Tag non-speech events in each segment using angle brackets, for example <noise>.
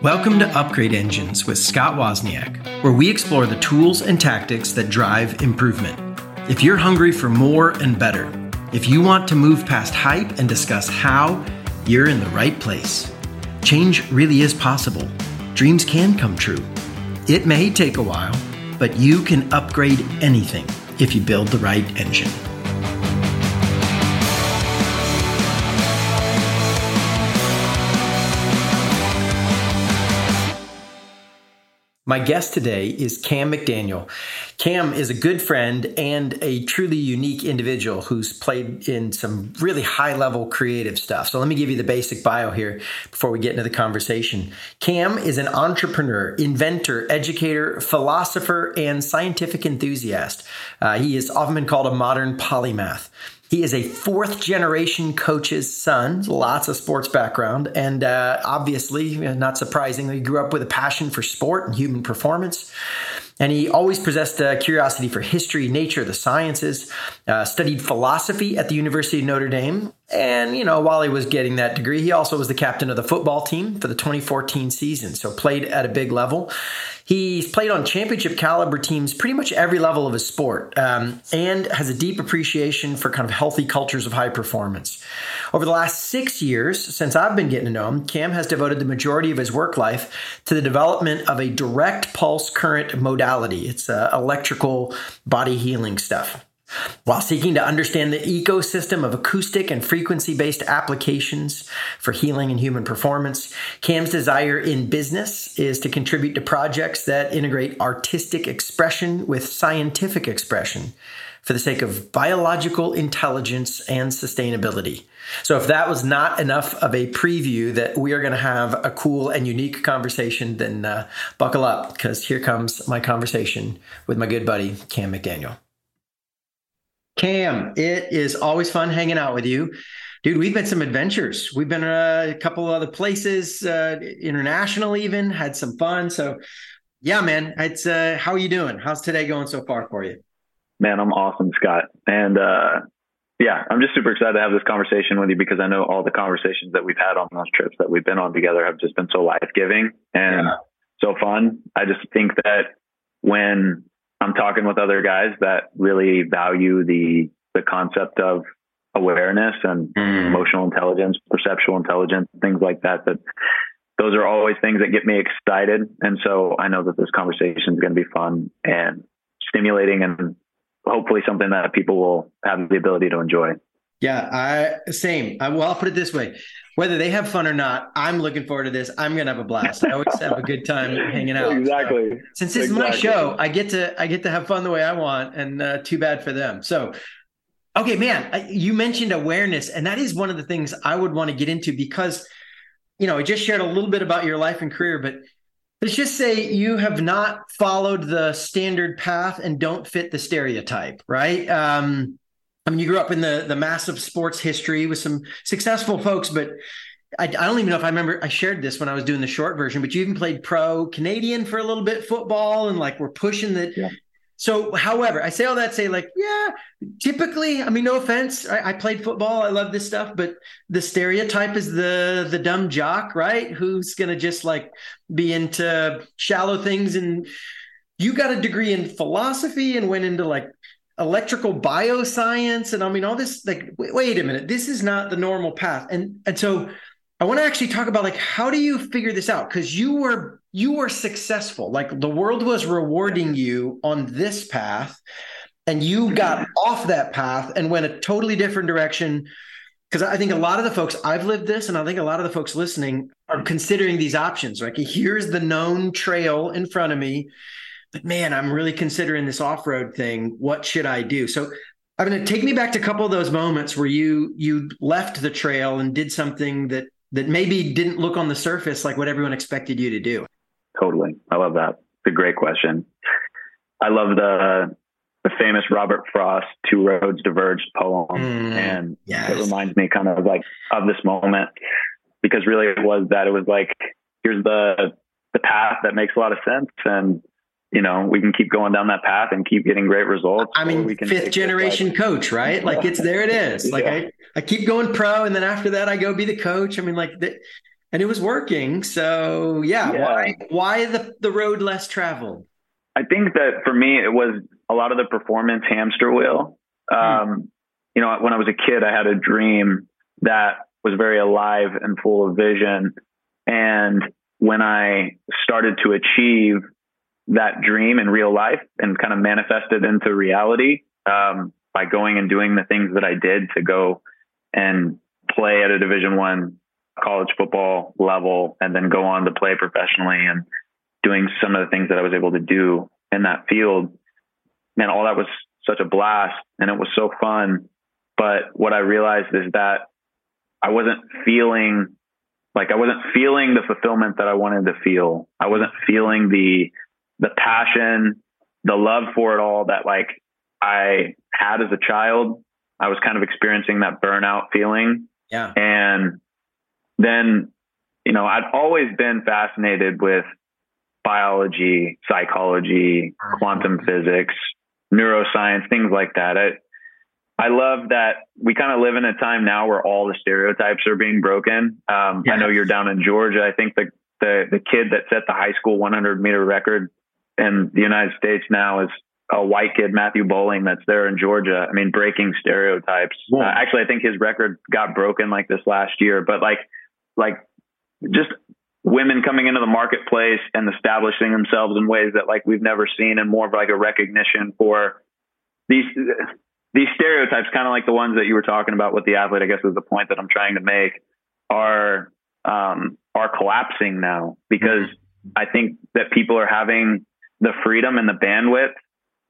Welcome to Upgrade Engines with Scott Wozniak, where we explore the tools and tactics that drive improvement. If you're hungry for more and better, if you want to move past hype and discuss how, you're in the right place. Change really is possible. Dreams can come true. It may take a while, but you can upgrade anything if you build the right engine. My guest today is Cam McDaniel. Cam is a good friend and a truly unique individual who's played in some really high level creative stuff. So let me give you the basic bio here before we get into the conversation. Cam is an entrepreneur, inventor, educator, philosopher, and scientific enthusiast. Uh, he is often been called a modern polymath. He is a fourth generation coach's son, lots of sports background, and uh, obviously, not surprisingly, grew up with a passion for sport and human performance. And he always possessed a curiosity for history, nature, the sciences, uh, studied philosophy at the University of Notre Dame. And, you know, while he was getting that degree, he also was the captain of the football team for the 2014 season. So played at a big level. He's played on championship caliber teams pretty much every level of his sport um, and has a deep appreciation for kind of healthy cultures of high performance. Over the last six years, since I've been getting to know him, Cam has devoted the majority of his work life to the development of a direct pulse current modality. It's uh, electrical body healing stuff. While seeking to understand the ecosystem of acoustic and frequency based applications for healing and human performance, Cam's desire in business is to contribute to projects that integrate artistic expression with scientific expression for the sake of biological intelligence and sustainability. So, if that was not enough of a preview that we are going to have a cool and unique conversation, then uh, buckle up because here comes my conversation with my good buddy, Cam McDaniel. Cam, it is always fun hanging out with you. Dude, we've been some adventures. We've been uh, a couple other places, uh, international even, had some fun. So, yeah, man, it's uh, how are you doing? How's today going so far for you? Man, I'm awesome, Scott. And uh, yeah, I'm just super excited to have this conversation with you because I know all the conversations that we've had on those trips that we've been on together have just been so life giving and yeah. so fun. I just think that when I'm talking with other guys that really value the the concept of awareness and mm. emotional intelligence, perceptual intelligence, things like that. That those are always things that get me excited, and so I know that this conversation is going to be fun and stimulating, and hopefully something that people will have the ability to enjoy. Yeah, I same. I, well, I'll put it this way: whether they have fun or not, I'm looking forward to this. I'm gonna have a blast. I always have a good time hanging out. Exactly. So, since this exactly. is my show, I get to I get to have fun the way I want, and uh, too bad for them. So, okay, man, you mentioned awareness, and that is one of the things I would want to get into because, you know, I just shared a little bit about your life and career, but let's just say you have not followed the standard path and don't fit the stereotype, right? Um, I mean, you grew up in the the massive sports history with some successful folks, but I, I, don't even know if I remember. I shared this when I was doing the short version, but you even played pro Canadian for a little bit football, and like we're pushing the. Yeah. So, however, I say all that say like, yeah, typically, I mean, no offense, I, I, played football, I love this stuff, but the stereotype is the the dumb jock, right? Who's gonna just like be into shallow things and you got a degree in philosophy and went into like electrical bioscience and i mean all this like wait, wait, a minute this is not the normal path. And and so i want to actually talk about like how do you figure this out? Because you were you were successful. Like the world was rewarding you on this path and you got <laughs> off that path and went a totally different direction. Because i think a lot of the folks i've lived this and i think a lot of the folks listening are considering these options. Like here's the known trail in front of me but man, I'm really considering this off road thing. What should I do? So I'm going to take me back to a couple of those moments where you you left the trail and did something that that maybe didn't look on the surface like what everyone expected you to do. Totally, I love that. It's a great question. I love the the famous Robert Frost "Two Roads Diverged" poem, mm, and yes. it reminds me kind of like of this moment because really it was that it was like here's the the path that makes a lot of sense and you know, we can keep going down that path and keep getting great results. I mean, fifth generation coach, right? Like it's there it is. <laughs> Like yeah. I, I keep going pro and then after that I go be the coach. I mean, like the, and it was working. So yeah, Yeah. why why the the road less traveled? I think that for me, it was a lot of the performance hamster wheel. Um, You know, when I was a kid, I had a dream that was very alive and full of vision. And when I started to achieve that dream in real life and kind of manifest it into reality um, by going and doing the things that I did to go and play at a Division One college football level, and then go on to play professionally and doing some of the things that I was able to do in that field. Man, all that was such a blast and it was so fun. But what I realized is that I wasn't feeling like I wasn't feeling the fulfillment that I wanted to feel. I wasn't feeling the the passion, the love for it all that like I had as a child. I was kind of experiencing that burnout feeling Yeah. and then, you know, I'd always been fascinated with biology, psychology, quantum physics, neuroscience, things like that. I, I love that we kind of live in a time now where all the stereotypes are being broken. Um, I know you're down in Georgia. I think the, the, the kid that set the high school 100 meter record in the United States now is a white kid, Matthew Boling, that's there in Georgia. I mean, breaking stereotypes. Whoa. Uh, actually, I think his record got broken like this last year, but like, like just women coming into the marketplace and establishing themselves in ways that like we've never seen and more of like a recognition for these these stereotypes kind of like the ones that you were talking about with the athlete i guess is the point that i'm trying to make are um are collapsing now because i think that people are having the freedom and the bandwidth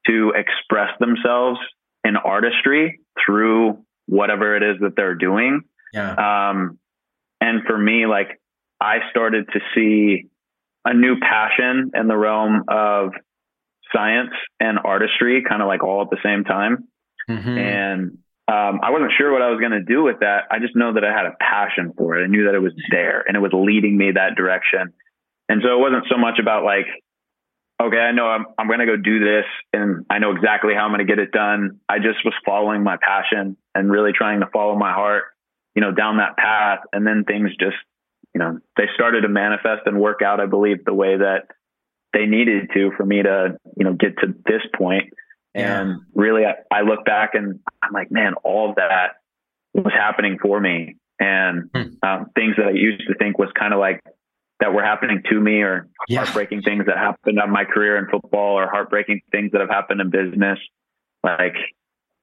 to express themselves in artistry through whatever it is that they're doing Yeah. um, and for me, like I started to see a new passion in the realm of science and artistry, kind of like all at the same time. Mhm. And um, I wasn't sure what I was going to do with that. I just know that I had a passion for it. I knew that it was there and it was leading me that direction. And so it wasn't so much about like, okay, I know I'm, I'm going to go do this and I know exactly how I'm going to get it done. I just was following my passion and really trying to follow my heart, you know, down that path. And then things just, you know, they started to manifest and work out, I believe, the way that they needed to for me to, you know, get to this point. Yeah. And really, I, I look back and I'm like, man, all of that was happening for me. And Hmm. um, things that I used to think was kind of like that were happening to me or Yeah. heartbreaking things that happened on my career in football or heartbreaking things that have happened in business. Like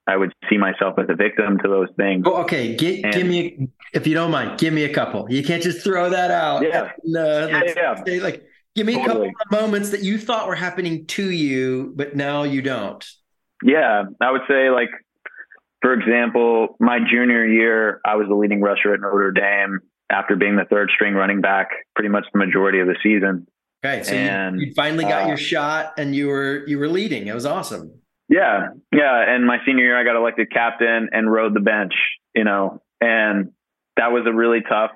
I would see myself as a victim to those things. Oh, okay. Gi- And- give me, if you don't mind, give me a couple. You can't just throw that out. Yeah. No, Yeah, yeah. say, like, give me a Totally. couple of moments that you thought were happening to you, but now you don't. Yeah, I would say like, for example, my junior year, I was the leading rusher at Notre Dame after being the third string running back pretty much the majority of the season. Okay, so And, you, you finally got uh, your shot, and you were you were leading. It was awesome. Yeah, yeah. And my senior year, I got elected captain and rode the bench. You know, and that was a really tough,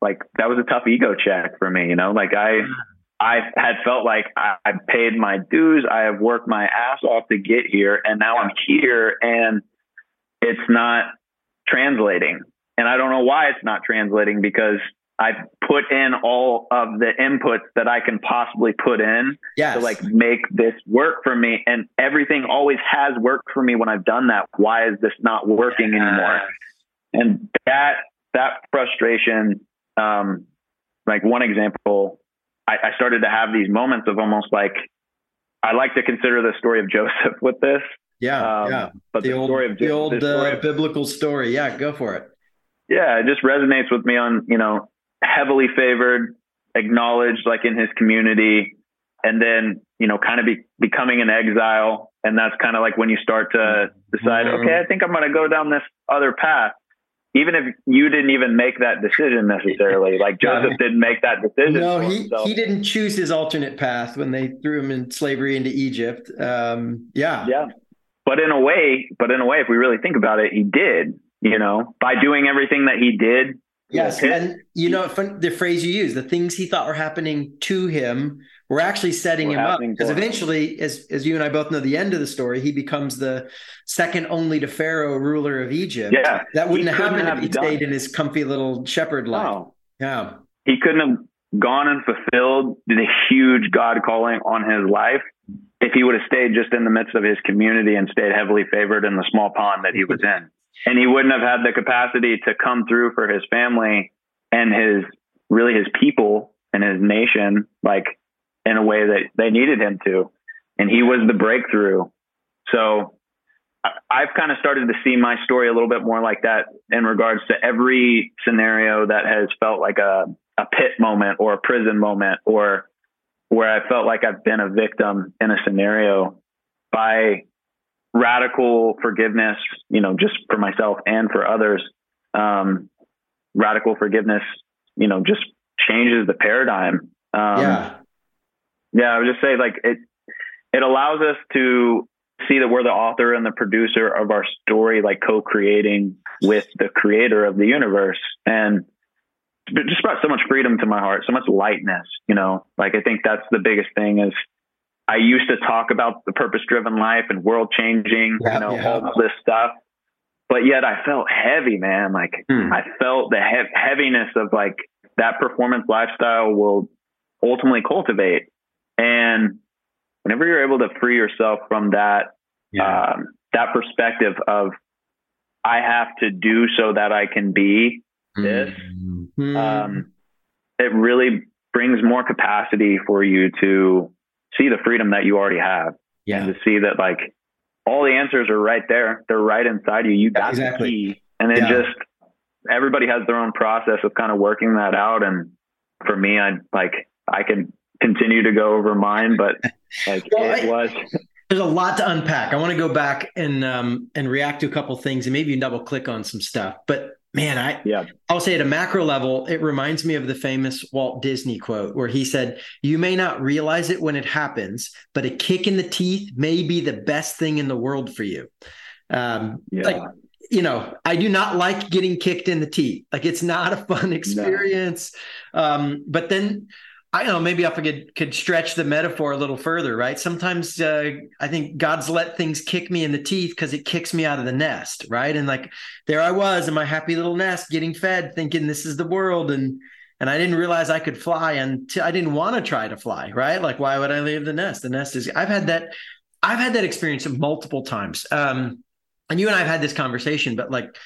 like that was a tough ego check for me. You know, like I, I had felt like I, I paid my dues. I have worked my ass off to get here, and now I'm here, and it's not translating. And I don't know why it's not translating because I've put in all of the inputs that I can possibly put in Yes. to like make this work for me. And everything always has worked for me when I've done that. Why is this not working anymore? And that that frustration, um, like one example, I, I started to have these moments of almost like I like to consider the story of Joseph with this. yeah, Um, yeah. But The the, old, story of the old uh, of- biblical story. Yeah, go for it. Yeah, it just resonates with me on, you know, heavily favored, acknowledged like in his community, and then, you know, kind of be, becoming an exile. And that's kind of like when you start to decide, Mhm. okay, I think I'm going to go down this other path. Even if you didn't even make that decision necessarily, <laughs> like. Joseph didn't make that decision. No, he he didn't choose his alternate path when they threw him in slavery into Egypt. Um, yeah, Yeah. But in a way, but in a way, if we really think about it, he did, you know, by doing everything that he did. Yes, and you know the phrase you use, the things he thought were happening to him were actually setting Were him up. Because eventually, as as you and I both know, the end of the story, he becomes the second only to Pharaoh, ruler of Egypt. Yeah. that wouldn't have happened have if he stayed in his comfy little shepherd life. No. Yeah, he couldn't have gone and fulfilled the huge God calling on his life if he would have stayed just in the midst of his community and stayed heavily favored in the small pond that he was in. And he wouldn't have had the capacity to come through for his family and his really his people and his nation, like in a way that they needed him to. And he was the breakthrough. So I've kind of started to see my story a little bit more like that in regards to every scenario that has felt like a, a pit moment or a prison moment or where I felt like I've been a victim in a scenario by radical forgiveness, you know, just for myself and for others. Um, radical forgiveness, you know, just changes the paradigm. Um, yeah. Yeah. I would just say like it, it allows us to see that we're the author and the producer of our story, like co-creating with the creator of the universe. And just brought so much freedom to my heart, so much lightness, you know, like I think that's the biggest thing is I used to talk about the purpose driven life and world changing, yeah, you know, yeah. all this stuff. But yet I felt heavy, man. Like hmm. I felt the he- heaviness of like that performance lifestyle will ultimately cultivate. And whenever you're able to free yourself from that, yeah. um, that perspective of I have to do so that I can be this, mm-hmm. um, it really brings more capacity for you to see the freedom that you already have. Yeah. And to see that like all the answers are right there. They're right inside you. You got exactly. the key. And then yeah. just everybody has their own process of kind of working that out. And for me, I like I can continue to go over mine, but <laughs> like well, it I, was <laughs> there's a lot to unpack. I want to go back and um and react to a couple things and maybe double click on some stuff. But man, I yeah, I'll say at a macro level, it reminds me of the famous Walt Disney quote where he said, "You may not realize it when it happens, but a kick in the teeth may be the best thing in the world for you." Um, yeah. Like you know, I do not like getting kicked in the teeth. Like it's not a fun experience. No. Um, but then I don't know, maybe I could could stretch the metaphor a little further, right? Sometimes uh, I think God's let things kick me in the teeth because it kicks me out of the nest, right? And like there I was in my happy little nest, getting fed, thinking this is the world, and and I didn't realize I could fly, and I didn't want to try to fly, right? Like why would I leave the nest? The nest is. I've had that. I've had that experience multiple times. Um, and you and I've had this conversation, but like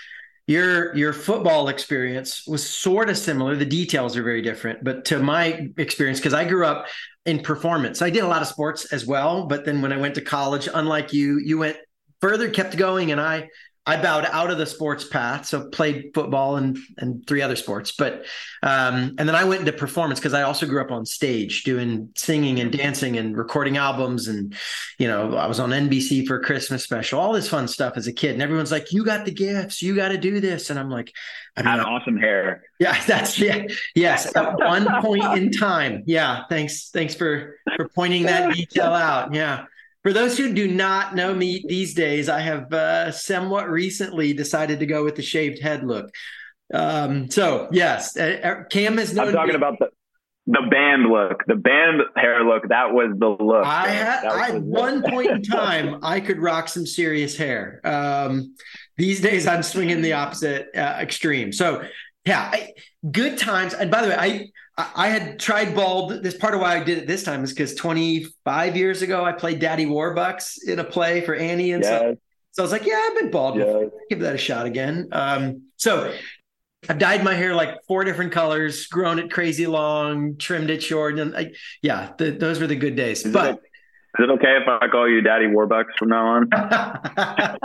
your your football experience was sort of similar. The details are very different but to my experience because i grew up in performance. I did a lot of sports as well but then when i went to college unlike you you went further kept going and i I bowed out of the sports path, so played football and and three other sports. But um, and then I went into performance because I also grew up on stage doing singing and dancing and recording albums, and you know I was on NBC for a Christmas special, all this fun stuff as a kid. And everyone's like, "You got the gifts, you got to do this," and I'm like, "I have awesome hair." Yeah, <laughs> that's yeah, yes. At one point in time, yeah. Thanks, thanks for for pointing that detail out. Yeah. For those who do not know me these days, I have uh, somewhat recently decided to go with the shaved head look. Um, so yes, uh, uh Cam is. Not I'm talking me. about the the band look, the band hair look. That was the look. I had at one point in <laughs> time I could rock some serious hair. Um, these days I'm swinging the opposite uh, extreme. So yeah, I, good times. And by the way, I I had tried bald. This part of why I did it this time is because 25 years ago I played Daddy Warbucks in a play for Annie and yes. so. So I was like, yeah, I've been bald. Yes. Give that a shot again. Um, so I've dyed my hair like four different colors, grown it crazy long, trimmed it short, and I, yeah, the, those were the good days. Is but it, is it okay if I call you Daddy Warbucks from now on? <laughs> <laughs> that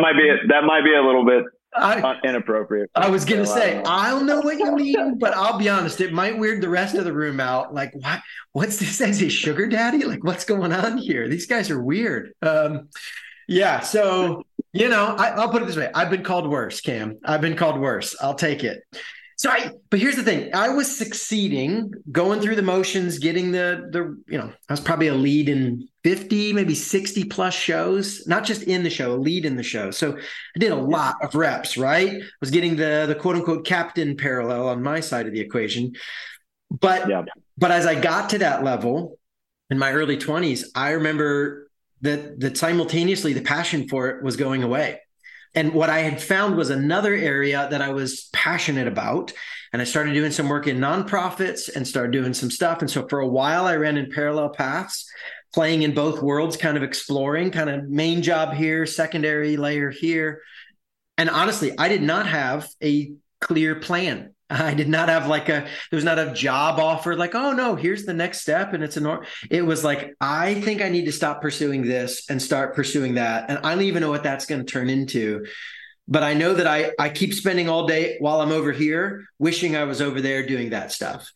might be that might be a little bit I, inappropriate. I was gonna say I don't know what you mean, but I'll be honest, it might weird the rest of the room out. Like, what? What's this as a sugar daddy? Like, what's going on here? These guys are weird. Um, yeah. So you know, I, I'll put it this way: I've been called worse, Cam. I've been called worse. I'll take it. So I, but here's the thing: I was succeeding, going through the motions, getting the the, you know, I was probably a lead in 50, maybe 60 plus shows, not just in the show, a lead in the show. So I did a lot of reps, right? I was getting the the quote unquote captain parallel on my side of the equation. But yeah. but as I got to that level in my early 20s, I remember that that simultaneously the passion for it was going away. And what I had found was another area that I was passionate about. and I started doing some work in nonprofits and started doing some stuff. And so for a while, I ran in parallel paths, playing in both worlds, kind of exploring, kind of main job here, secondary layer here. And honestly, I did not have a clear plan. I did not have like a there was not a job offer like oh no here's the next step and it's a norm it was like I think I need to stop pursuing this and start pursuing that and I don't even know what that's going to turn into but I know that I I keep spending all day while I'm over here wishing I was over there doing that stuff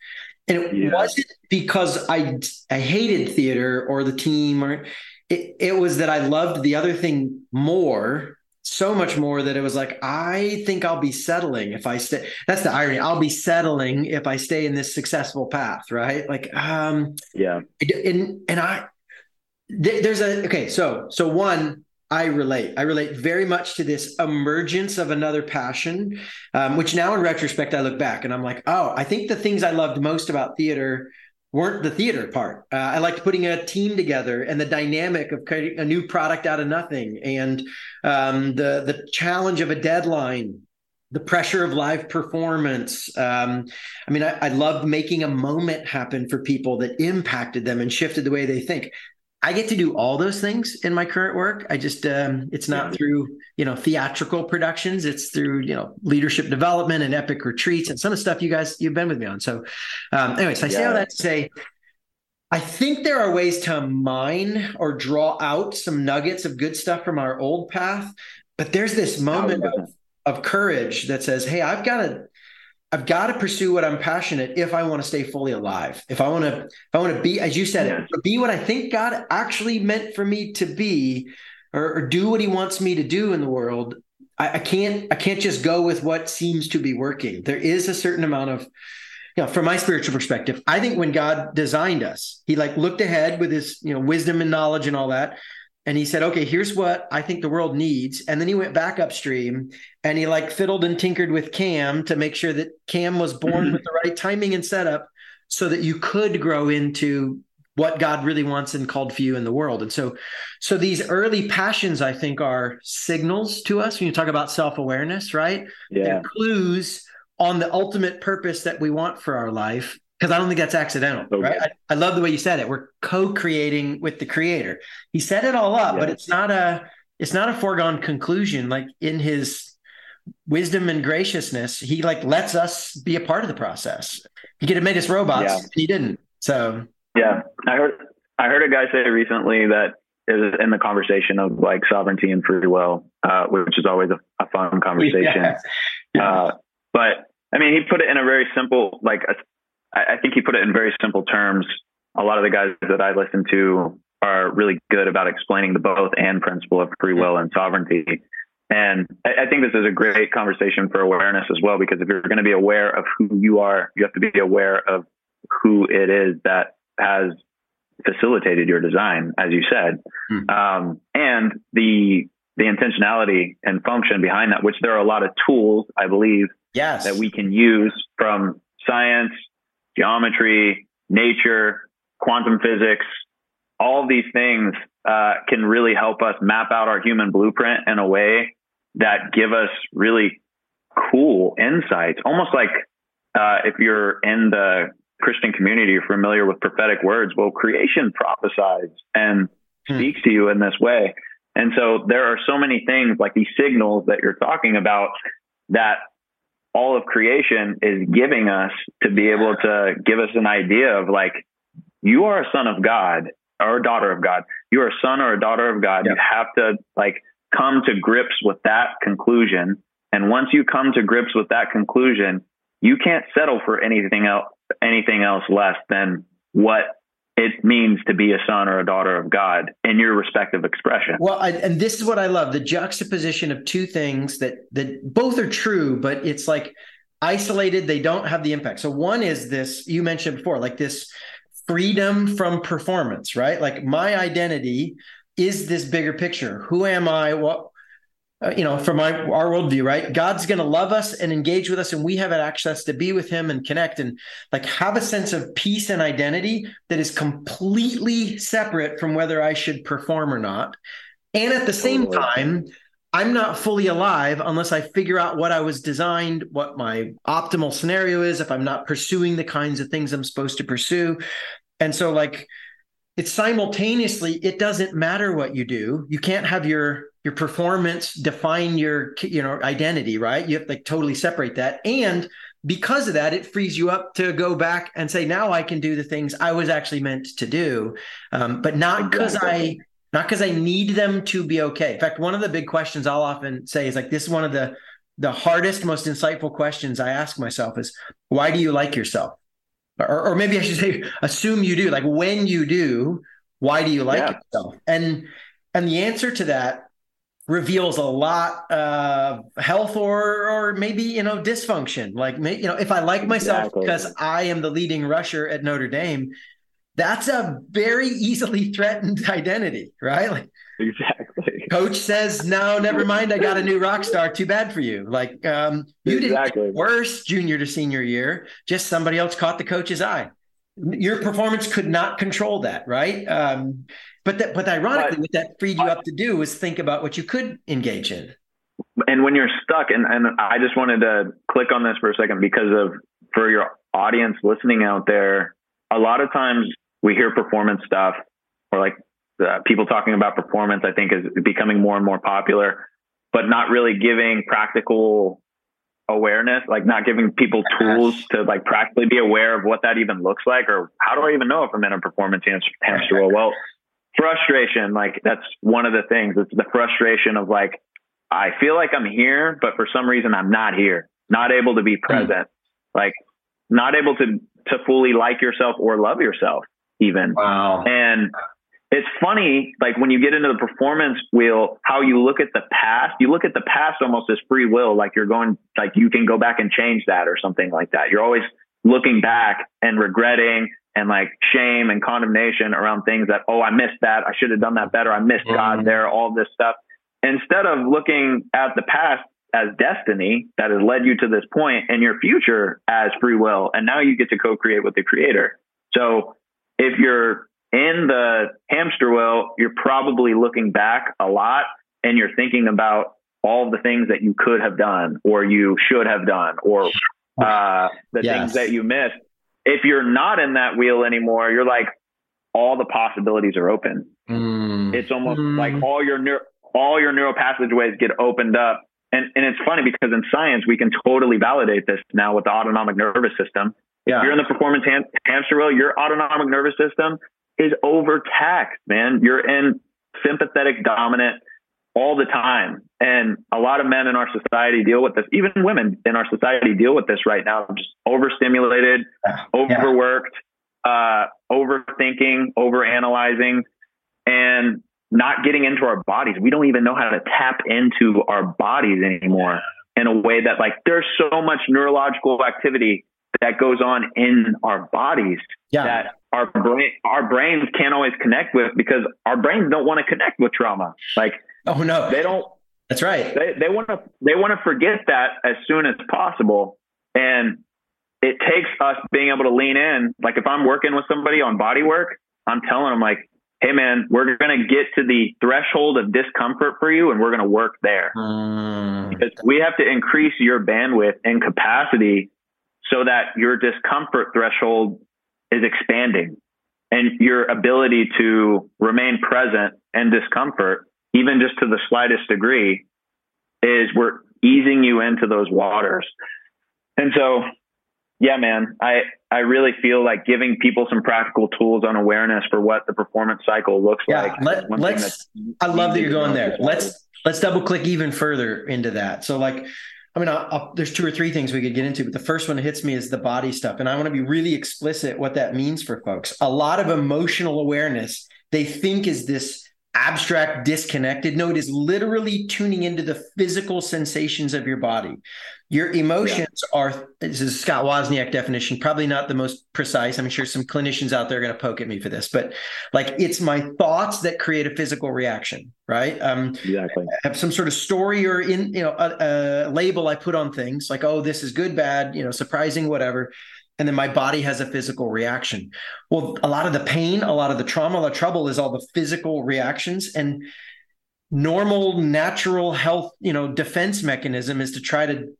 and it yeah. wasn't because I I hated theater or the team or it, it was that I loved the other thing more so much more that it was like i think i'll be settling if i stay that's the irony. I'll be settling if i stay in this successful path right? Like um yeah. and and i there's a okay so so one I relate. I relate very much to this emergence of another passion, um, which now in retrospect, I look back and I'm like, oh, I think the things I loved most about theater weren't the theater part. Uh, I liked putting a team together and the dynamic of creating a new product out of nothing, and um, the the challenge of a deadline, the pressure of live performance. Um, I mean, I, I loved making a moment happen for people that impacted them and shifted the way they think. I get to do all those things in my current work. I just um, it's not through you know theatrical productions. It's through you know leadership development and epic retreats and some of the stuff you guys you've been with me on. So, um, anyways, I yeah. say all that to say, I think there are ways to mine or draw out some nuggets of good stuff from our old path, but there's this moment of, of courage that says, "Hey, I've got to I've got to pursue what I'm passionate if I want to stay fully alive. If I want to, if I want to be, as you said, yeah. be what I think God actually meant for me to be, or, or do what He wants me to do in the world. I, I, can't, I can't just go with what seems to be working. There is a certain amount of, you know, from my spiritual perspective, I think when God designed us, He like looked ahead with His, you know, wisdom and knowledge and all that, and he said, okay, here's what I think the world needs. And then he went back upstream and he like fiddled and tinkered with Cam to make sure that Cam was born mm-hmm. with the right timing and setup so that you could grow into what God really wants and called for you in the world. And so, so these early passions, I think, are signals to us when you talk about self-awareness, right? Yeah. They're clues on the ultimate purpose that we want for our life because I don't think that's accidental, okay. right? I, I, love the way you said it. We're co-creating with the creator. He set it all up, yes. but it's not a it's not a foregone conclusion. Like in his wisdom and graciousness, he like lets us be a part of the process. He could have made us robots, yeah. he didn't. So yeah, I heard I heard a guy say recently that is in the conversation of like sovereignty and free will, uh, which is always a, a fun conversation. Yeah. Yeah. Uh, but I mean, he put it in a very simple, like a, I, I think he put it in very simple terms. A lot of the guys that I listen to are really good about explaining the both and principle of free will and sovereignty. And I, I think this is a great conversation for awareness as well, because if you're going to be aware of who you are, you have to be aware of who it is that has facilitated your design, as you said, mm. um, and the the intentionality and function behind that. Which there are a lot of tools, I believe, yes. that we can use from science geometry, nature, quantum physics, all these things uh, can really help us map out our human blueprint in a way that give us really cool insights. Almost like uh, if you're in the Christian community, you're familiar with prophetic words. Well, creation prophesies and hmm. speaks to you in this way. And so there are so many things like these signals that you're talking about that all of creation is giving us to be able to give us an idea of like, you are a son of God or a daughter of God. You are a son or a daughter of God. Yep. You have to like come to grips with that conclusion. And once you come to grips with that conclusion, you can't settle for anything else, anything else less than what it means to be a son or a daughter of God in your respective expression. Well, I, and this is what I love the juxtaposition of two things that that both are true, but it's like isolated, they don't have the impact. So one is this you mentioned before, like this freedom from performance, right? Like my identity is this bigger picture. Who am I? What uh, you know, from my, our worldview, right? God's going to love us and engage with us, and we have access to be with Him and connect and like have a sense of peace and identity that is completely separate from whether I should perform or not. And at the same time, I'm not fully alive unless I figure out what I was designed, what my optimal scenario is, if I'm not pursuing the kinds of things I'm supposed to pursue. And so, like, it's simultaneously, it doesn't matter what you do. You can't have your your performance define your you know identity, right? You have to like totally separate that. And because of that, it frees you up to go back and say, now I can do the things I was actually meant to do, um, but not because I not because I need them to be okay. In fact, one of the big questions I'll often say is like this is one of the the hardest, most insightful questions I ask myself is why do you like yourself? Or, or maybe I should say assume you do. Like when you do, why do you like yeah. yourself? And and the answer to that reveals a lot of health or or maybe you know dysfunction like you know if i like myself exactly. because i am the leading rusher at notre dame that's a very easily threatened <laughs> identity, right? Like, exactly. Coach says, "No, never mind. I got a new rock star. Too bad for you. Like, um, you exactly. didn't worse junior to senior year. Just somebody else caught the coach's eye. Your performance could not control that, right? Um, but that, but ironically, but, what that freed you up to do was think about what you could engage in. And when you're stuck, and and I just wanted to click on this for a second because of for your audience listening out there, a lot of times we hear performance stuff or like uh, people talking about performance, I think is becoming more and more popular, but not really giving practical awareness, like not giving people tools to like practically be aware of what that even looks like, or how do I even know if I'm in a performance hamster wheel? Well, frustration, like that's one of the things. It's the frustration of like, I feel like I'm here, but for some reason I'm not here, not able to be hmm. present, mm. like not able to, to fully like yourself or love yourself even. Wow. And it's funny, like when you get into the performance wheel, how you look at the past, you look at the past almost as free will, like you're going, like you can go back and change that or something like that. You're always looking back and regretting and like shame and condemnation around things that, oh, I missed that. I should have done that better. I missed mm. God there, all this stuff. Instead of looking at the past as destiny that has led you to this point and your future as free will. And now you get to co-create with the creator. So if you're in the hamster wheel, you're probably looking back a lot and you're thinking about all the things that you could have done or you should have done or uh, the yes. things that you missed. If you're not in that wheel anymore, you're like, all the possibilities are open. Mm. It's almost mm. like all your neuro, all your neural passageways get opened up. And, and it's funny because in science, we can totally validate this now with the autonomic nervous system. Yeah. If you're in the performance ham- hamster wheel, your autonomic nervous system is overtaxed, man. You're in sympathetic dominant all the time. And a lot of men in our society deal with this. Even women in our society deal with this right now, just overstimulated, yeah. overworked, uh, overthinking, overanalyzing, and not getting into our bodies. We don't even know how to tap into our bodies anymore in a way that like there's so much neurological activity that goes on in our bodies yeah. that our brain our brains can't always connect with because our brains don't want to connect with trauma. Like oh no, they don't. That's right. They they want to they want to forget that as soon as possible, and it takes us being able to lean in. Like if I'm working with somebody on body work, I'm telling them like, hey man, we're going to get to the threshold of discomfort for you, and we're going to work there mm. because we have to increase your bandwidth and capacity so that your discomfort threshold is expanding and your ability to remain present and discomfort, even just to the slightest degree, is we're easing you into those waters. And so, yeah, man, I, I really feel like giving people some practical tools on awareness for what the performance cycle looks yeah, like. Let, let's, I love that you're going there. Let's, let's double click even further into that. So like, I mean, I'll, I'll, there's two or three things we could get into, but the first one that hits me is the body stuff. And I want to be really explicit what that means for folks. A lot of emotional awareness they think is this abstract, disconnected. No, it is literally tuning into the physical sensations of your body. Your emotions yeah. are, this is Scott Wozniak definition, probably not the most precise. I'm sure some clinicians out there are going to poke at me for this, but like it's my thoughts that create a physical reaction, right? Um, exactly. I have some sort of story or in, you know, a, a label I put on things like, oh, this is good, bad, you know, surprising, whatever and then my body has a physical reaction. Well, a lot of the pain, a lot of the trauma, of trouble is all the physical reactions. And normal natural health you know defense mechanism is to try to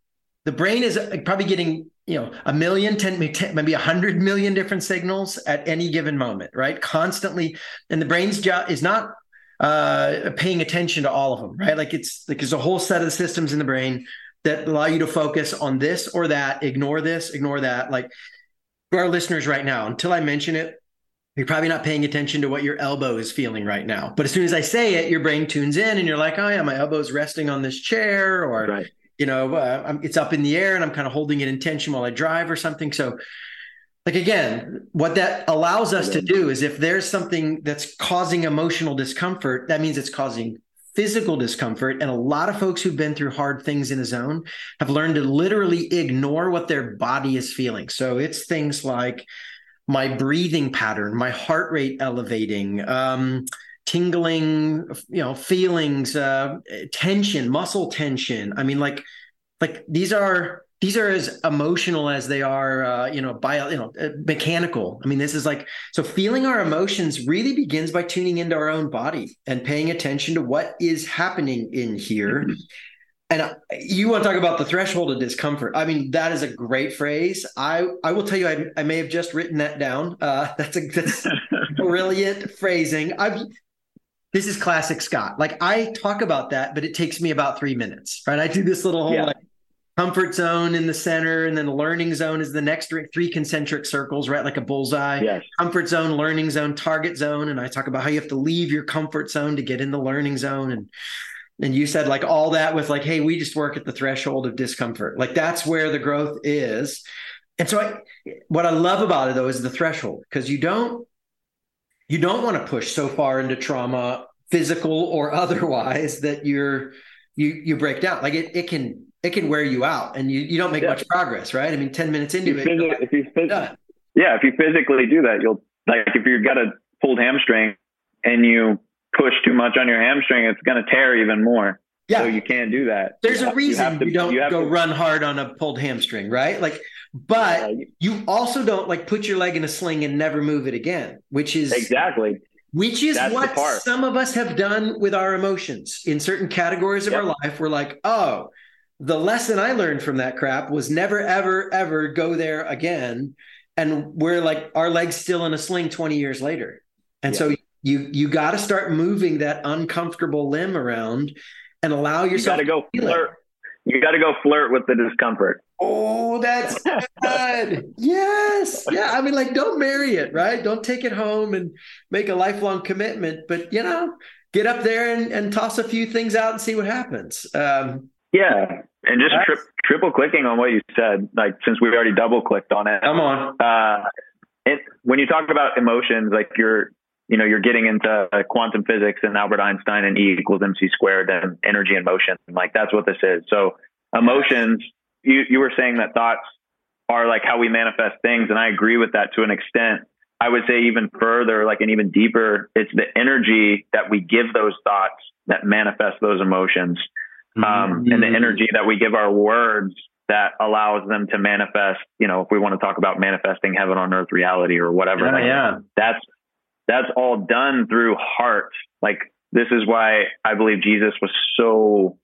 the brain is probably getting you know a million 10 maybe a hundred million different signals at any given moment right constantly and the brain's job is not uh, paying attention to all of them right like it's like there's a whole set of systems in the brain that allow you to focus on this or that ignore this ignore that like for our listeners right now until i mention it you're probably not paying attention to what your elbow is feeling right now. But as soon as I say it, your brain tunes in and you're like, oh, yeah, my elbow's resting on this chair or, right. you know, uh, it's up in the air and I'm kind of holding it in tension while I drive or something. So, like, again, what that allows us to do is if there's something that's causing emotional discomfort, that means it's causing physical discomfort. And a lot of folks who've been through hard things in a zone have learned to literally ignore what their body is feeling. So it's things like, my breathing pattern, my heart rate elevating, um, tingling, you know, feelings, uh, tension, muscle tension. I mean, like, like these are these are as emotional as they are, uh, you know, bio, you know, uh, mechanical. I mean, this is like so. Feeling our emotions really begins by tuning into our own body and paying attention to what is happening in here. Mm-hmm and you want to talk about the threshold of discomfort i mean that is a great phrase i i will tell you i, I may have just written that down uh, <laughs> that's a that's <laughs> brilliant phrasing i've this is classic scott like i talk about that but it takes me about three minutes right i do this little whole yeah. like comfort zone in the center and then the learning zone is the next three concentric circles right? Like a bullseye. Yes. comfort zone learning zone target zone and i talk about how you have to leave your comfort zone to get in the learning zone and and you said like all that with like hey we just work at the threshold of discomfort. Like that's where the growth is. And so I, what i love about it though is the threshold because you don't you don't want to push so far into trauma physical or <laughs> otherwise that you're you you break down. Like it it can it can wear you out and you, you don't make yeah. much progress right i mean 10 minutes into if it if you phys- yeah if you physically do that you'll like if you've got a pulled hamstring and you push too much on your hamstring, it's going to tear even more. Yeah. So you can't do that. There's you a reason you, to, you don't you go to, run hard on a pulled hamstring, right? Like, but you also don't like put your leg in a sling and never move it again, which is exactly which is That's what some of us have done with our emotions in certain categories of yep. our life. We're like, oh, the lesson I learned from that crap was never, ever, ever go there again. And we're like, our leg's still in a sling 20 years later. And yeah. so you you got to start moving that uncomfortable limb around and allow yourself you got to go flirt. It. You got to go flirt with the discomfort. Oh, that's good. yes. Yeah. I mean, like, don't marry it, right? Don't take it home and make a lifelong commitment, but, you know, get up there and, and toss a few things out and see what happens. Um, yeah. And just tri- triple clicking on what you said, like, since we've already double clicked on it. Come on. Uh, it, when you talk about emotions, like you're you know, you're getting into quantum physics and Albert Einstein and E equals MC squared and energy and motion. Like that's what this is. So emotions, you, you were saying that thoughts are like how we manifest things. And I agree with that to an extent. I would say even further, like and even deeper, it's the energy that we give those thoughts that manifest those emotions. Um, mm-hmm. and the energy that we give our words that allows them to manifest, you know, if we want to talk about manifesting heaven on earth reality or whatever, yeah, like, yeah. that's that's all done through heart. Like this is why I believe Jesus was so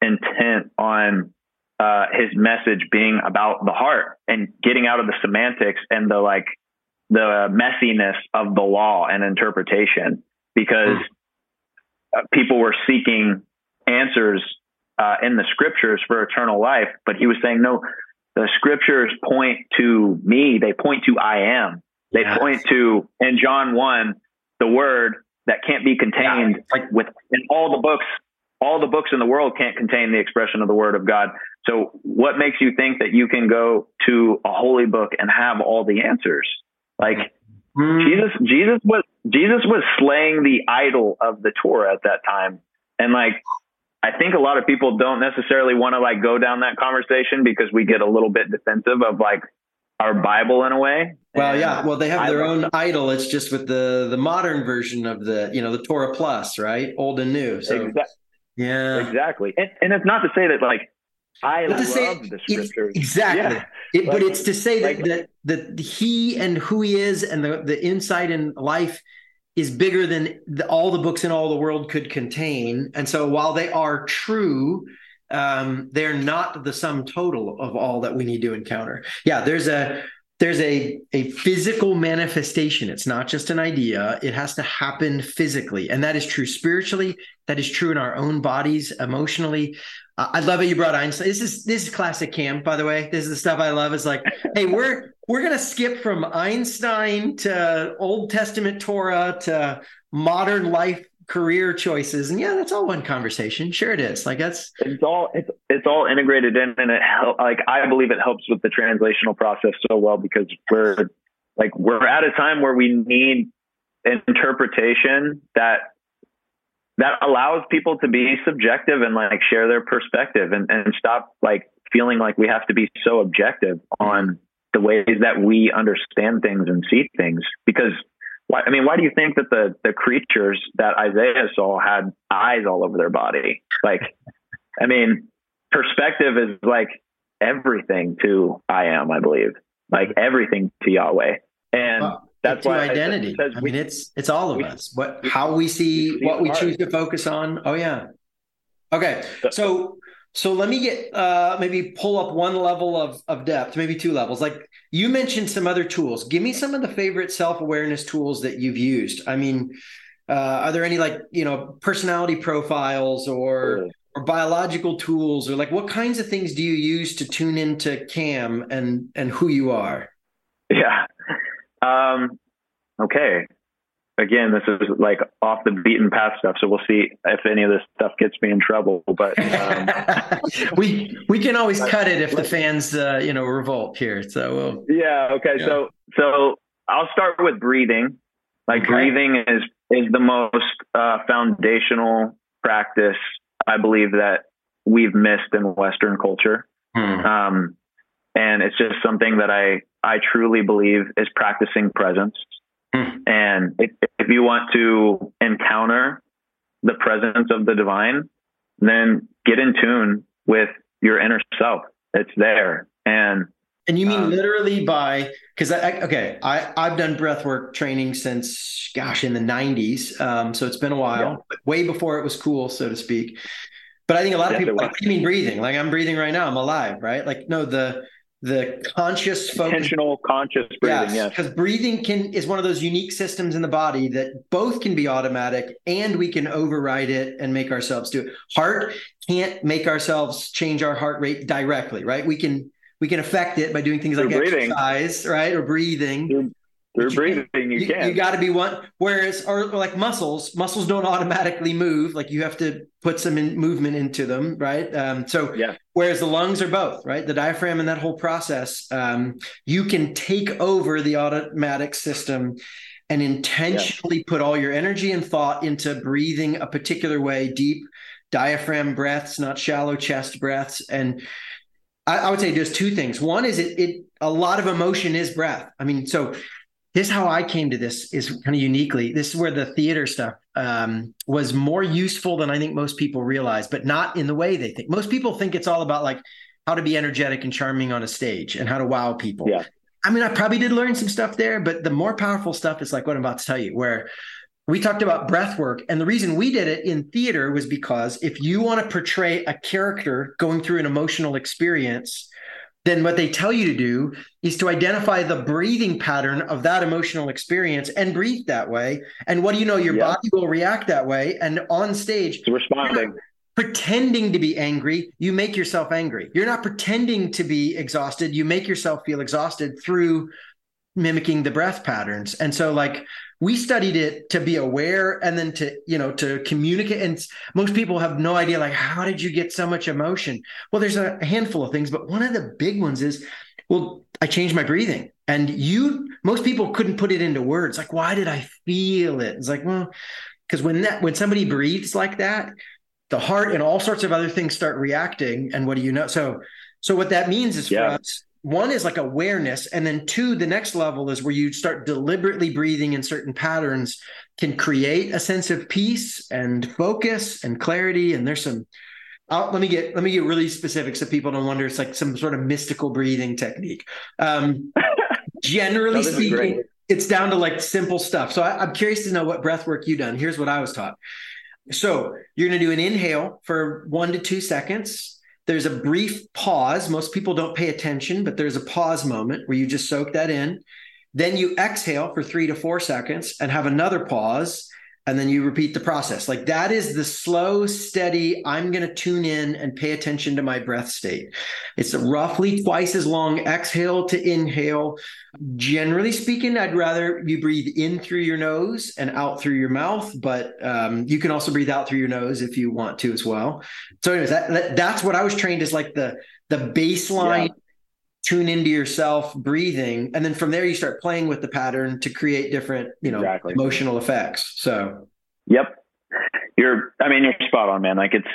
intent on uh, his message being about the heart and getting out of the semantics and the like the messiness of the law and interpretation because mm. people were seeking answers uh, in the scriptures for eternal life, but he was saying, no, the scriptures point to me. They point to I am. They yes. point to in John 1, the word that can't be contained yeah. like with in all the books, all the books in the world can't contain the expression of the word of God. So what makes you think that you can go to a holy book and have all the answers? Like mm. Jesus, Jesus was, Jesus was slaying the idol of the Torah at that time. And like, I think a lot of people don't necessarily want to like go down that conversation because we get a little bit defensive of like, our Bible in a way. Well, and yeah. Well, they have their own idol. It's just with the the modern version of the you know the Torah Plus, right? Old and new. So exactly. yeah, exactly. And, and it's not to say that like I but love say, the scriptures. Exactly. Yeah. It, like, but it's to say that, like, that that he and who he is and the the insight in life is bigger than the, all the books in all the world could contain. And so while they are true, um, they're not the sum total of all that we need to encounter. Yeah, there's a there's a a physical manifestation. It's not just an idea. It has to happen physically. And that is true spiritually. That is true in our own bodies emotionally i love it. you brought einstein. This is this is classic cam by the way. This is the stuff i love. It's like hey we're we're gonna skip from einstein to old testament torah to modern life career choices. And yeah that's all one conversation. Sure it is. Like that's it's all it's it's all integrated in and it help like i believe it helps with the translational process so well because we're like we're at a time where we need interpretation that that allows people to be subjective and like share their perspective and, and stop like feeling like we have to be so objective on the ways that we understand things and see things because why, I mean, why do you think that the the creatures that Isaiah saw had eyes all over their body? Like, I mean, perspective is like everything to I am. I believe, like everything to Yahweh, and well, that's why identity. I, I mean, it's it's all of we, us. What how we see, we what we choose to focus on. Oh yeah. Okay, so so let me get uh, maybe pull up one level of of depth, maybe two levels. Like you mentioned some other tools. Give me some of the favorite self awareness tools that you've used. I mean, uh, are there any like you know personality profiles or or biological tools or like what kinds of things do you use to tune into Cam and and who you are? Yeah. Um, okay again, this is like off the beaten path stuff. So we'll see if any of this stuff gets me in trouble. But um, <laughs> we we can always cut it if the fans uh, you know revolt here. So we'll, yeah, okay. Yeah. So so I'll start with breathing. Like okay. breathing is is the most uh, foundational practice I believe that we've missed in Western culture. Hmm. Um, and it's just something that I I truly believe is practicing presence. Hmm. And if, if you want to encounter the presence of the divine, then get in tune with your inner self. It's there. And and you mean um, literally by because I, okay, I I've done breath work training since gosh in the '90s, um, so it's been a while, yeah. way before it was cool, so to speak. But I think a lot of people like, you mean breathing? Like I'm breathing right now, I'm alive, right? Like no, the the conscious focus, intentional conscious breathing yes because breathing can is one of those unique systems in the body that both can be automatic and we can override it and make ourselves do it. Heart can't make ourselves change our heart rate directly right? We can we can affect it by doing things like breathing. exercise right? Or breathing. Through breathing, you, you can. You, got to be one. Whereas, or, or, like muscles, muscles don't automatically move. Like you have to put some in, movement into them, right? Um, so, yeah. whereas the lungs are both, right? The diaphragm and that whole process, um, you can take over the automatic system and intentionally yeah. put all your energy and thought into breathing a particular way, deep diaphragm breaths, not shallow chest breaths, and I, I would say there's two things. One is it, it a lot of emotion is breath. I mean, so this is how I came to this is kind of uniquely. This is where the theater stuff um, was more useful than I think most people realize, but not in the way they think. Most people think it's all about like how to be energetic and charming on a stage and how to wow people. Yeah. I mean, I probably did learn some stuff there, but the more powerful stuff is like what I'm about to tell you, where we talked about breath work. And the reason we did it in theater was because if you want to portray a character going through an emotional experience, then what they tell you to do is to identify the breathing pattern of that emotional experience and breathe that way. And what do you know? Your body will react that way. And on stage, it's responding. Pretending to be angry, you make yourself angry. You're not pretending to be exhausted. You make yourself feel exhausted through mimicking the breath patterns. And so, like, we studied it to be aware and then to you know to communicate. And most people have no idea like how did you get so much emotion? Well there's a handful of things but one of the big ones is well i changed my breathing. And you most people couldn't put it into words. Like why did i feel it? It's like well because when that when somebody breathes like that the heart and all sorts of other things start reacting. And what do you know? So so what that means is yeah. for us one is like awareness and then two the next level is where you start deliberately breathing in certain patterns can create a sense of peace and focus and clarity and there's some I'll, let me get let me get really specific so people don't wonder it's like some sort of mystical breathing technique um <laughs> generally no, speaking it's down to like simple stuff. So I, am curious to know what breath work you done. Here's what I was taught. So you're going to do an inhale for one to two seconds. There's a brief pause. Most people don't pay attention, but there's a pause moment where you just soak that in. Then you exhale for three to four seconds and have another pause and then you repeat the process. Like that is the slow, steady, I'm going to tune in and pay attention to my breath state. It's roughly twice as long exhale to inhale. Generally speaking, I'd rather you breathe in through your nose and out through your mouth, but um, you can also breathe out through your nose if you want to as well. So, anyways, that, that that's what I was trained as like the the baseline yeah tune into yourself breathing and then from there you start playing with the pattern to create different you know exactly. emotional effects. So yep. You're i mean you're spot on man. Like it's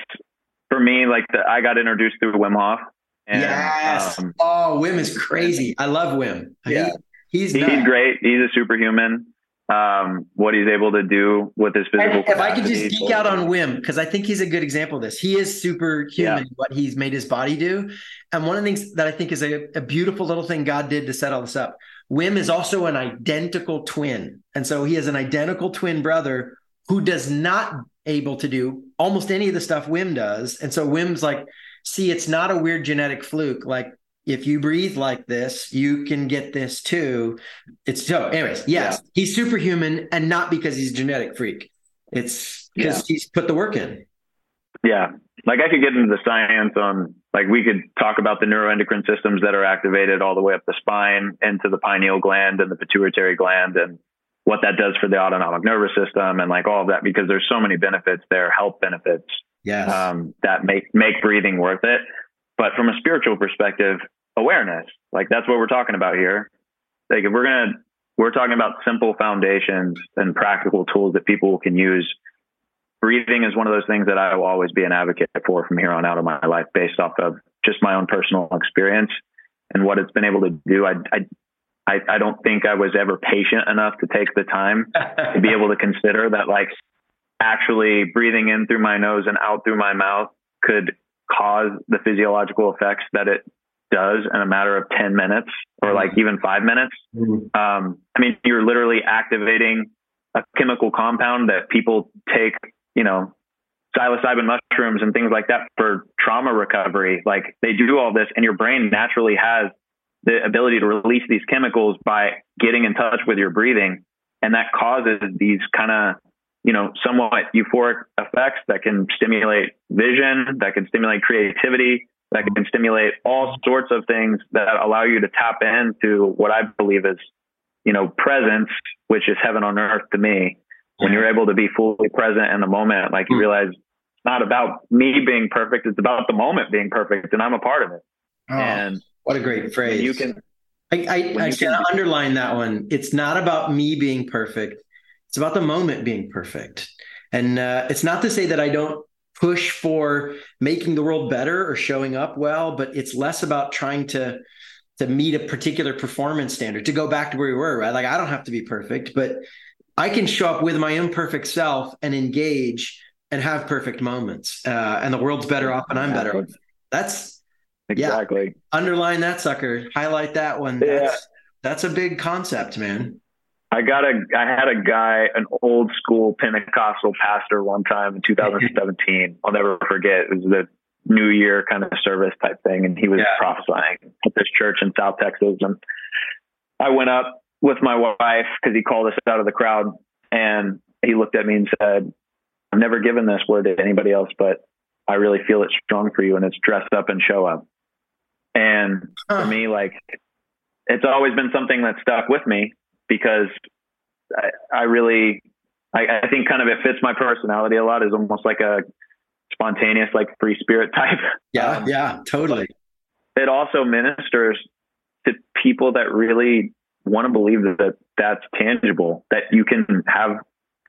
for me like the, i got introduced through wim hof and, yes. um, oh wim is crazy. I love wim. Yeah. he, he's he's great. He's a superhuman um, what he's able to do with his physical. if I could just geek out on Wim, because I think he's a good example of this. He is superhuman, yeah. what he's made his body do. And one of the things that I think is a, a beautiful little thing God did to set all this up. Wim is also an identical twin. And so he has an identical twin brother who does not able to do almost any of the stuff Wim does. And so Wim's like, see, it's not a weird genetic fluke. Like if you breathe like this, you can get this too. It's so, anyways, yes, yeah. he's superhuman and not because he's a genetic freak. It's because yeah. he's put the work in. Yeah. Like I could get into the science on, like, we could talk about the neuroendocrine systems that are activated all the way up the spine into the pineal gland and the pituitary gland and what that does for the autonomic nervous system and like all of that because there's so many benefits there, health benefits. Yes. Um, that make make breathing worth it. But from a spiritual perspective, awareness. Like that's what we're talking about here. Like if we're gonna we're talking about simple foundations and practical tools that people can use. Breathing is one of those things that I will always be an advocate for from here on out of my life, based off of just my own personal experience and what it's been able to do. I, I, I don't think I was ever patient enough to take the time to be <laughs> able to consider that, like, actually breathing in through my nose and out through my mouth could cause the physiological effects that it does in a matter of 10 minutes or like mm-hmm. even five minutes. Mm-hmm. Um, I mean, you're literally activating a chemical compound that people take, you know, psilocybin mushrooms and things like that for trauma recovery. Like they do all this and your brain naturally has the ability to release these chemicals by getting in touch with your breathing. And that causes these kind of, you know, somewhat euphoric effects that can stimulate vision, that can stimulate creativity, that can stimulate all sorts of things that allow you to tap into what I believe is, you know, presence, which is heaven on earth to me. When you're able to be fully present in the moment, like you hmm. realize it's not about me being perfect, it's about the moment being perfect, and I'm a part of it. Oh, and what a great phrase. You can I, I, I can underline that one. It's not about me being perfect. It's about the moment being perfect. And uh, it's not to say that I don't push for making the world better or showing up well, but it's less about trying to to meet a particular performance standard. To go back to where we were, right? Like I don't have to be perfect, but I can show up with my imperfect self and engage and have perfect moments. Uh, and the world's better off and I'm better. That's exactly yeah, underline that sucker. Highlight that one. Yeah. That's, that's a big concept, man. I got a, I had a guy, an old school Pentecostal pastor one time in 2017. I'll never forget. It was the New Year kind of service type thing. And he was yeah. prophesying at this church in South Texas. And I went up with my wife because he called us out of the crowd. And he looked at me and said, I've never given this word to anybody else, but I really feel it's strong for you and it's dress up and show up. And for me, like, it's always been something that stuck with me because I, I really, I, I, think kind of it fits my personality a lot. Is almost like a spontaneous, like free spirit type. Yeah, um, yeah, totally. It also ministers to people that really want to believe that that's tangible, that you can have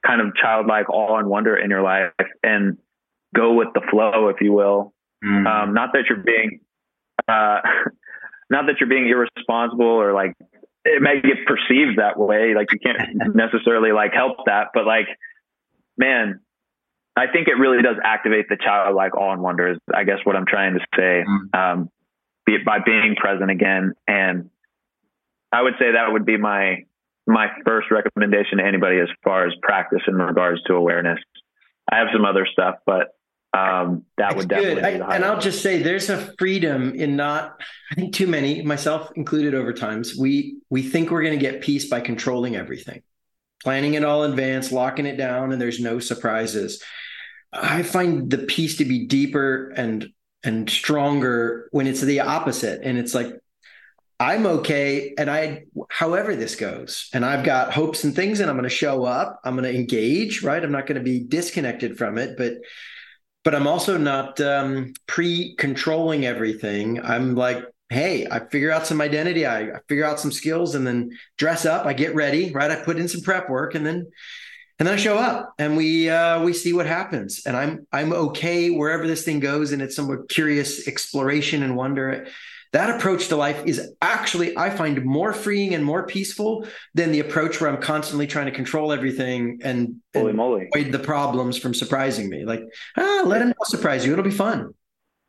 kind of childlike awe and wonder in your life and go with the flow, if you will. Mm. Um, not that you're being, uh, <laughs> not that you're being irresponsible or like it may get perceived that way. Like you can't <laughs> necessarily like help that, but like, man, I think it really does activate the childlike awe and wonder is I guess what I'm trying to say. Mm. Um, be by being present again. And I would say that would be my, my first recommendation to anybody as far as practice in regards to awareness. I have some other stuff, but um, that That's would definitely. I, and I'll just say, there's a freedom in not. I think too many, myself included, over times we we think we're going to get peace by controlling everything, planning it all in advance, locking it down, and there's no surprises. I find the peace to be deeper and and stronger when it's the opposite, and it's like I'm okay. And I, however this goes, and I've got hopes and things, and I'm going to show up. I'm going to engage, right? I'm not going to be disconnected from it, but, but I'm also not um, pre-controlling everything. I'm like, hey, I figure out some identity, I, I figure out some skills, and then dress up. I get ready, right? I put in some prep work, and then, and then I show up, and we uh, we see what happens. And I'm I'm okay wherever this thing goes, and it's some curious exploration and wonder that approach to life is actually i find more freeing and more peaceful than the approach where i'm constantly trying to control everything and, Holy and moly. avoid the problems from surprising me. Like ah let them surprise you. It'll be fun.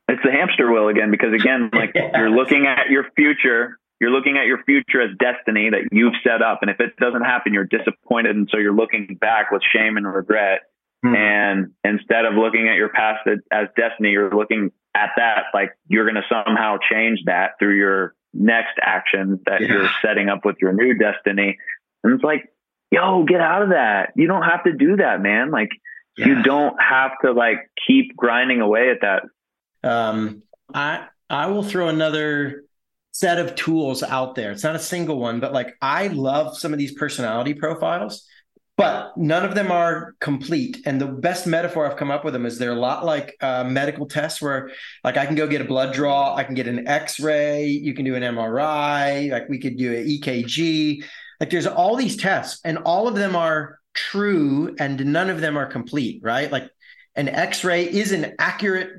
It's the hamster wheel again because again like <laughs> yeah. you're looking at your future you're looking at your future as destiny that you've set up. And if it doesn't happen you're disappointed. And so you're looking back with shame and regret hmm. and instead of looking at your past as destiny you're looking at that, like you're going to somehow change that through your next action that yeah. you're setting up with your new destiny. And it's like, yo, get out of that. You don't have to do that, man. Like yeah. you don't have to like keep grinding away at that. Um, I I will throw another set of tools out there. It's not a single one, but like I love some of these personality profiles but none of them are complete. And the best metaphor I've come up with them is they're a lot like uh, medical tests, where like I can go get a blood draw, I can get an X-ray, you can do an MRI, like we could do an EKG. Like there's all these tests, and all of them are true, and none of them are complete, right? Like an X-ray is an accurate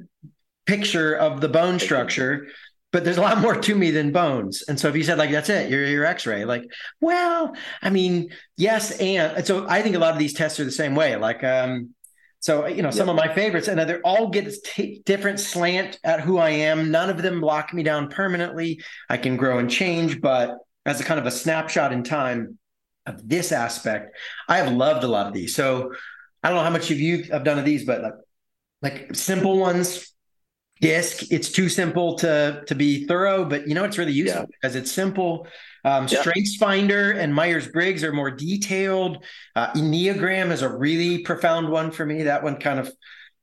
picture of the bone structure but there's a lot more to me than bones. And so if you said like that's it, you're your X-ray, like, well, I mean, yes, and, and so I think a lot of these tests are the same way. Like, um, so you know, some of my favorites, and they all get t- different slant at who I am. None of them lock me down permanently. I can grow and change, but as a kind of a snapshot in time of this aspect, I have loved a lot of these. So I don't know how much of you have done of these, but like, like simple ones disc it's too simple to to be thorough but you know it's really useful yeah. because it's simple. Um, yeah. strengths finder and myers-briggs are more detailed. Uh, enneagram is a really profound one for me. That one kind of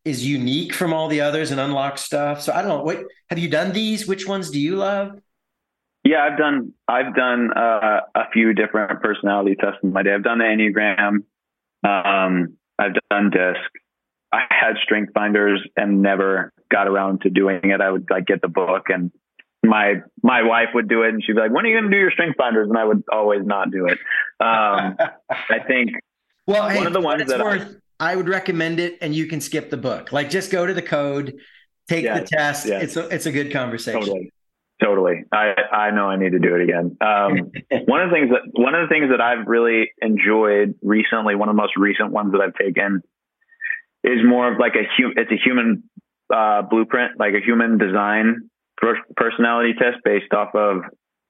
is unique from all the others and unlocks stuff. So i don't know what have you done these? Which ones do you love? Yeah i've done i've done uh, a few different personality tests in my day. I've done the enneagram um, i've done disc I had strength finders and never got around to doing it. I would like get the book and my my wife would do it and she'd be like, When are you gonna do your strength finders? And I would always not do it. Um, I think <laughs> well one hey, of the ones that worth, I, I, would recommend it and you can skip the book. Like just go to the code, take the test. Yes. It's a it's a good conversation. Totally. Totally. I, I know I need to do it again. Um, <laughs> one of the things that one of the things that I've really enjoyed recently, one of the most recent ones that I've taken is more of like a hu- it's a human uh, blueprint, like a human design personality test based off of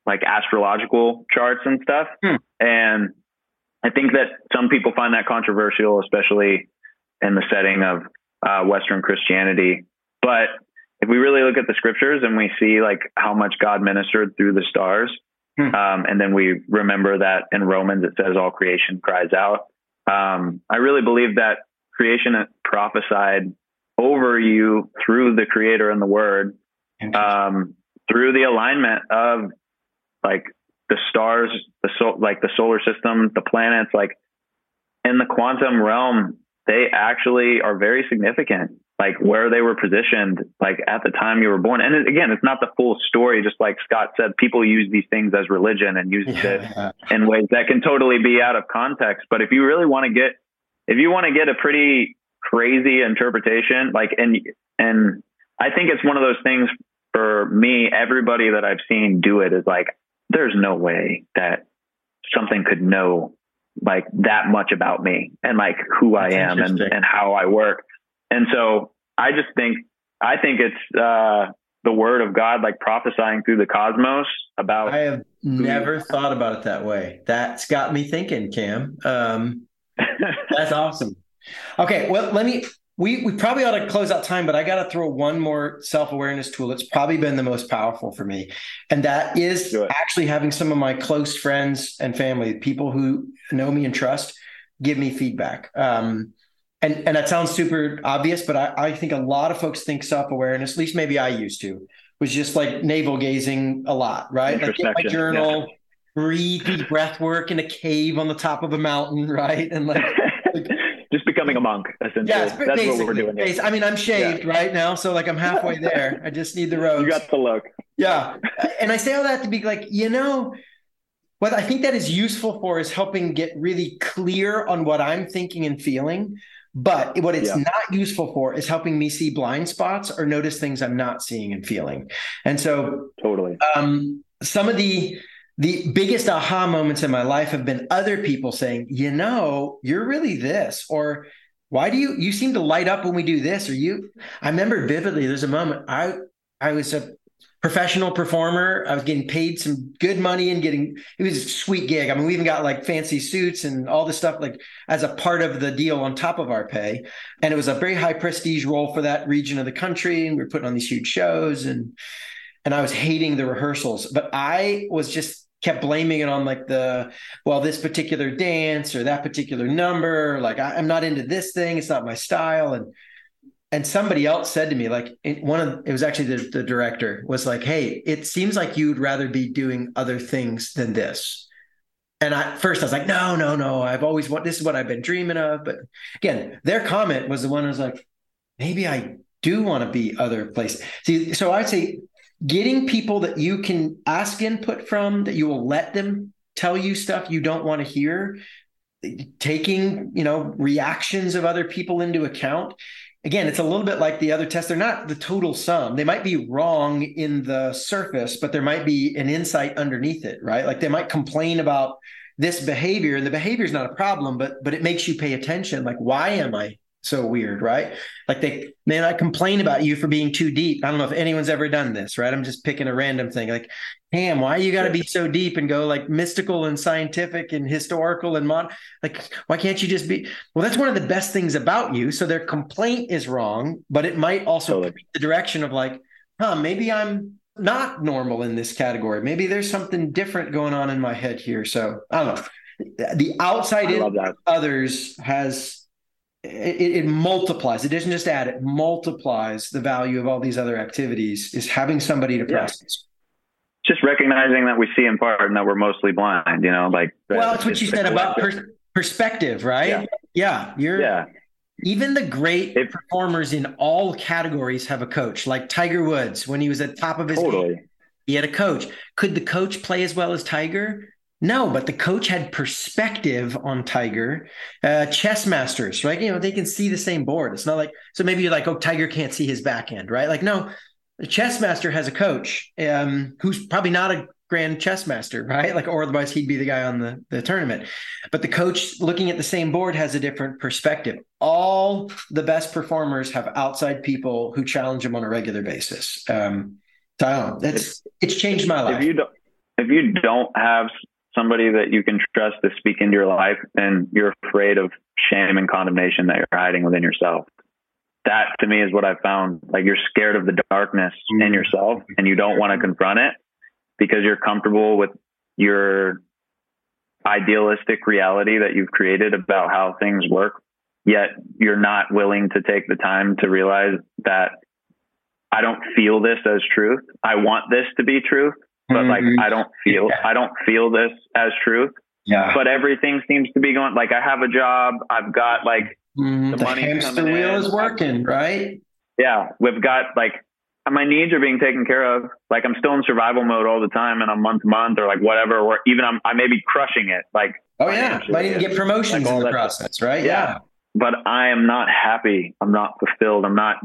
like astrological charts and stuff. Hmm. And I think that some people find that controversial, especially in the setting of uh, Western Christianity. But if we really look at the scriptures and we see like how much God ministered through the stars, hmm. um, and then we remember that in Romans it says all creation cries out. Um, I really believe that creation prophesied over you through the creator and the word um, through the alignment of like the stars the so like the solar system the planets like in the quantum realm they actually are very significant like where they were positioned like at the time you were born. And again it's not the full story just like scott said people use these things as religion and use yeah. it in ways that can totally be out of context. But if you really want to get if you want to get a pretty crazy interpretation, like, and, and I think it's one of those things for me, everybody that I've seen do it is like, there's no way that something could know like that much about me and like who That's I am and, and how I work. And so I just think, I think it's, uh, the word of God, like prophesying through the cosmos about. I have never thought about it that way. That's got me thinking, Cam. Um, <laughs> that's awesome. Okay, well, let me. We we probably ought to close out time, but I got to throw one more self awareness tool. It's probably been the most powerful for me, and that is actually having some of my close friends and family, people who know me and trust, give me feedback. Um, and and that sounds super obvious, but I, I think a lot of folks think self awareness, at least maybe I used to, was just like navel gazing a lot, right? Like get my journal, yeah. breathe, breath work in a cave on the top of a mountain, <laughs> right? And like, like <laughs> just becoming a monk, essentially. Yeah, that's what we're doing. Here. I mean, I'm shaved yeah. right now, so like I'm halfway <laughs> there. I just need the robes. You got the look. Yeah, and I say all that to be like, you know, what I think that is useful for is helping get really clear on what I'm thinking and feeling. But what it's yeah. not useful for is helping me see blind spots or notice things I'm not seeing and feeling. And so, totally. Um, some of the the biggest aha moments in my life have been other people saying, "You know, you're really this," or "Why do you you seem to light up when we do this?" Or you. I remember vividly. There's a moment I I was a professional performer. I was getting paid some good money and getting it was a sweet gig. I mean, we even got like fancy suits and all this stuff like as a part of the deal on top of our pay. And it was a very high prestige role for that region of the country. And we were putting on these huge shows and and I was hating the rehearsals, but I was just kept blaming it on like the well this particular dance or that particular number like I, am not into this thing it's not my style and and somebody else said to me like one of it was actually the, the director was like hey it seems like you'd rather be doing other things than this and I first I was like, no, no, no. I've always want this is what I've been dreaming of. But again, their comment was the one I was like, maybe I do want to be other places. See, so I'd say getting people that you can ask input from, that you will let them tell you stuff you don't want to hear, taking, you know, reactions of other people into account again, it's a little bit like the other tests. They're not the total sum. They might be wrong in the surface, but there might be an insight underneath it, right? Like they might complain about this behavior, and the behavior is not a problem, but but it makes you pay attention. Like, why am I so weird, right? Like they, man, I complain about you for being too deep. I don't know if anyone's ever done this, right? I'm just picking a random thing. Like, damn, why you got to be so deep and go like mystical and scientific and historical and mon? Like, why can't you just be? Well, that's one of the best things about you. So their complaint is wrong, but it might also totally. the direction of like, huh, maybe I'm not normal in this category. Maybe there's something different going on in my head here. So I don't know. The outside in others has it, it, multiplies. It doesn't just add; it multiplies the value of all these other activities. Is having somebody to process. Just recognizing that we see in part and that we're mostly blind. You know, like well, that's what you said about per- perspective, right? Yeah. yeah, you're. Yeah. Even the great it, performers in all categories have a coach, like Tiger Woods when he was at top of his totally. game. He had a coach. Could the coach play as well as Tiger? No, but the coach had perspective on Tiger. Uh, chess masters, right? You know, they can see the same board. It's not like so maybe you're like, oh, Tiger can't see his back end, right? Like, no, the chess master has a coach um, who's probably not a grand chess master, <laughs> right? Like, or otherwise he'd be the guy on the, the tournament. But the coach looking at the same board has a different perspective. All the best performers have outside people who challenge them on a regular basis. Um, so I don't know. That's it's changed my life. If you don't if you don't have somebody that you can trust to speak into your life and you're afraid of shame and condemnation that you're hiding within yourself. That to me is what I found. Like you're scared of the darkness in mm-hmm. yourself and you don't want to confront it because you're comfortable with your idealistic reality that you've created about how things work. Yet you're not willing to take the time to realize that I don't feel this as truth. I want this to be truth but mm-hmm. like I don't feel yeah. I don't feel this as truth. Yeah. But everything seems to be going like I have a job, I've got like mm, the, the money hamster wheel in. is working, right? Yeah, we've got like my needs are being taken care of. Like I'm still in survival mode all the time, and I'm month to month or like whatever. Or even I'm I may be crushing it. Like oh yeah, might even get promotions like in the process, right? Yeah. yeah. But I am not happy. I'm not fulfilled. I'm not.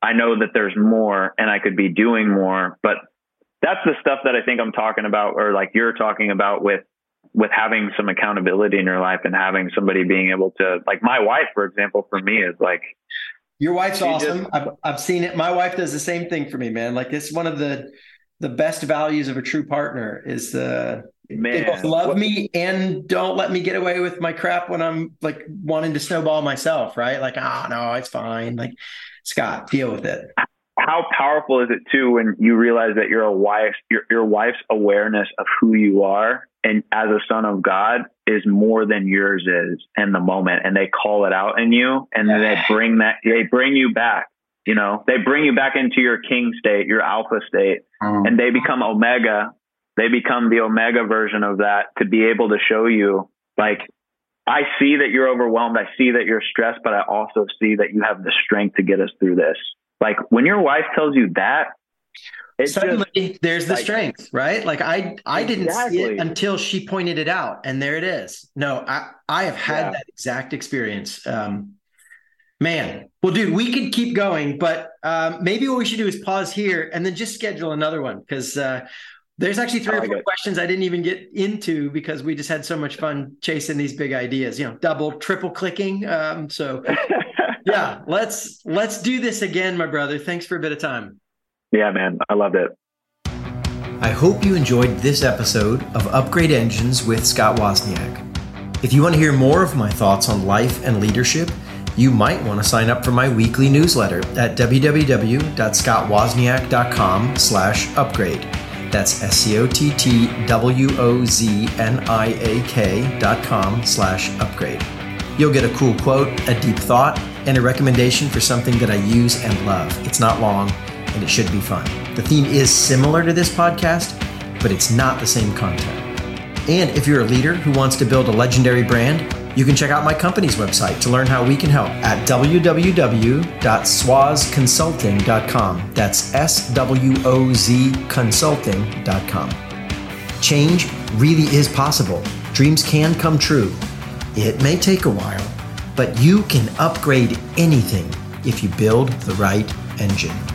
I know that there's more, and I could be doing more, but that's the stuff that I think I'm talking about, or like you're talking about with with having some accountability in your life and having somebody being able to like my wife, for example, for me is like Your wife's awesome. Just, I've, I've seen it. My wife does the same thing for me, man. Like it's one of the the best values of a true partner is uh Man, they both love what, me and don't let me get away with my crap when I'm like wanting to snowball myself, right? Like, oh no, it's fine. Like, Scott, deal with it. How powerful is it too when you realize that your wife, your your wife's awareness of who you are and as a son of God is more than yours is in the moment, and they call it out in you, and then they <sighs> bring that they bring you back. You know, they bring you back into your king state, your alpha state, mm. and they become omega they become the omega version of that to be able to show you like I see that you're overwhelmed. I see that you're stressed, but I also see that you have the strength to get us through this. Like when your wife tells you that, suddenly just, there's the like, strength, right? Like I, I didn't exactly. see it until she pointed it out, and there it is. No, I, I have had yeah. that exact experience. Um, man, well, dude, we could keep going, but um, maybe what we should do is pause here and then just schedule another one because uh, there's actually three or four questions I didn't even get into because we just had so much fun chasing these big ideas, you know, double, triple clicking. Um, so <laughs> yeah, let's let's do this again, my brother. Thanks for a bit of time. Yeah, man. I loved it. I hope you enjoyed this episode of Upgrade Engines with Scott Wozniak. If you want to hear more of my thoughts on life and leadership, you might want to sign up for my weekly newsletter at www.scottwozniak.com slash upgrade. That's S-C-O-T-T-W-O-Z-N-I-A-K dot com slash upgrade. You'll get a cool quote, a deep thought, and a recommendation for something that I use and love. It's not long and it should be fun. The theme is similar to this podcast, but it's not the same content. And if you're a leader who wants to build a legendary brand, you can check out my company's website to learn how we can help at www.swozconsulting.com. That's S W O Z consulting.com. Change really is possible. Dreams can come true. It may take a while, but you can upgrade anything if you build the right engine.